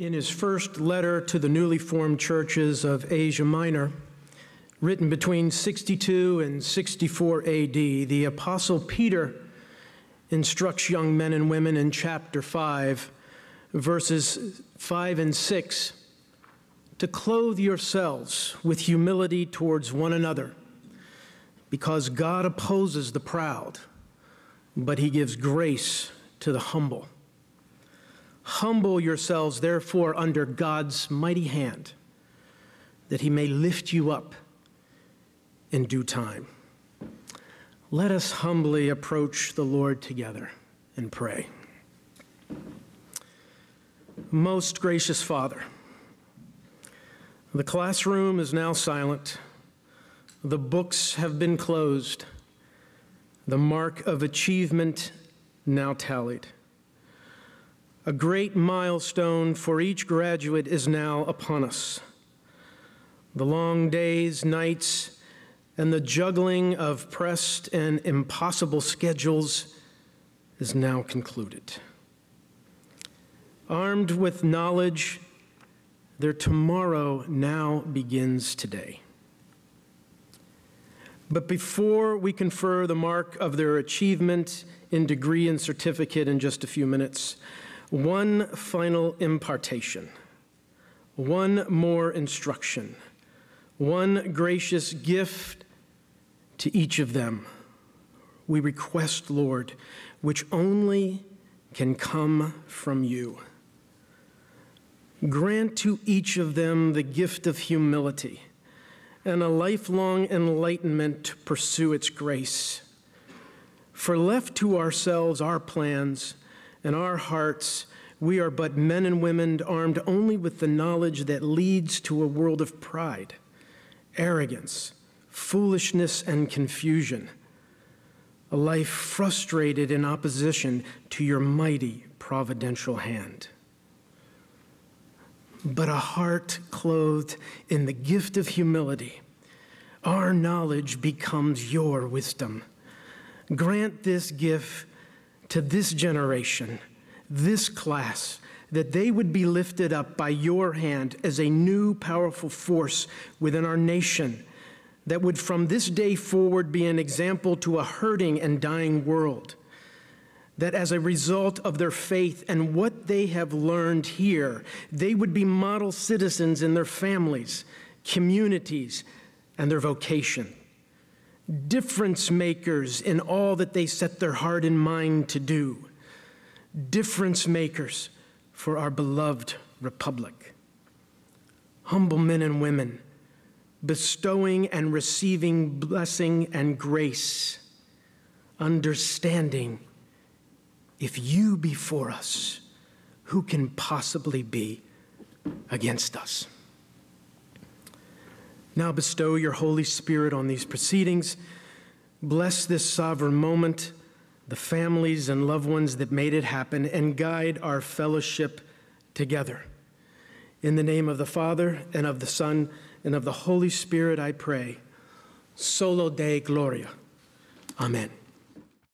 In his first letter to the newly formed churches of Asia Minor, written between 62 and 64 AD, the Apostle Peter instructs young men and women in chapter 5, verses 5 and 6, to clothe yourselves with humility towards one another, because God opposes the proud, but he gives grace to the humble. Humble yourselves, therefore, under God's mighty hand, that he may lift you up in due time. Let us humbly approach the Lord together and pray. Most gracious Father, the classroom is now silent. The books have been closed. The mark of achievement now tallied. A great milestone for each graduate is now upon us. The long days, nights, and the juggling of pressed and impossible schedules is now concluded. Armed with knowledge, their tomorrow now begins today. But before we confer the mark of their achievement in degree and certificate in just a few minutes, one final impartation, one more instruction, one gracious gift to each of them. We request, Lord, which only can come from you. Grant to each of them the gift of humility and a lifelong enlightenment to pursue its grace. For left to ourselves, our plans, and our hearts, we are but men and women armed only with the knowledge that leads to a world of pride, arrogance, foolishness, and confusion, a life frustrated in opposition to your mighty providential hand. But a heart clothed in the gift of humility, our knowledge becomes your wisdom. Grant this gift to this generation, this class, that they would be lifted up by your hand as a new powerful force within our nation that would from this day forward be an example to a hurting and dying world. That as a result of their faith and what they have learned here, they would be model citizens in their families, communities, and their vocation. Difference makers in all that they set their heart and mind to do. Difference makers for our beloved republic. Humble men and women bestowing and receiving blessing and grace, understanding if you be for us, who can possibly be against us? Now bestow your Holy Spirit on these proceedings. Bless this sovereign moment, the families and loved ones that made it happen, and guide our fellowship together. In the name of the Father, and of the Son, and of the Holy Spirit, I pray. Soli Deo Gloria. Amen.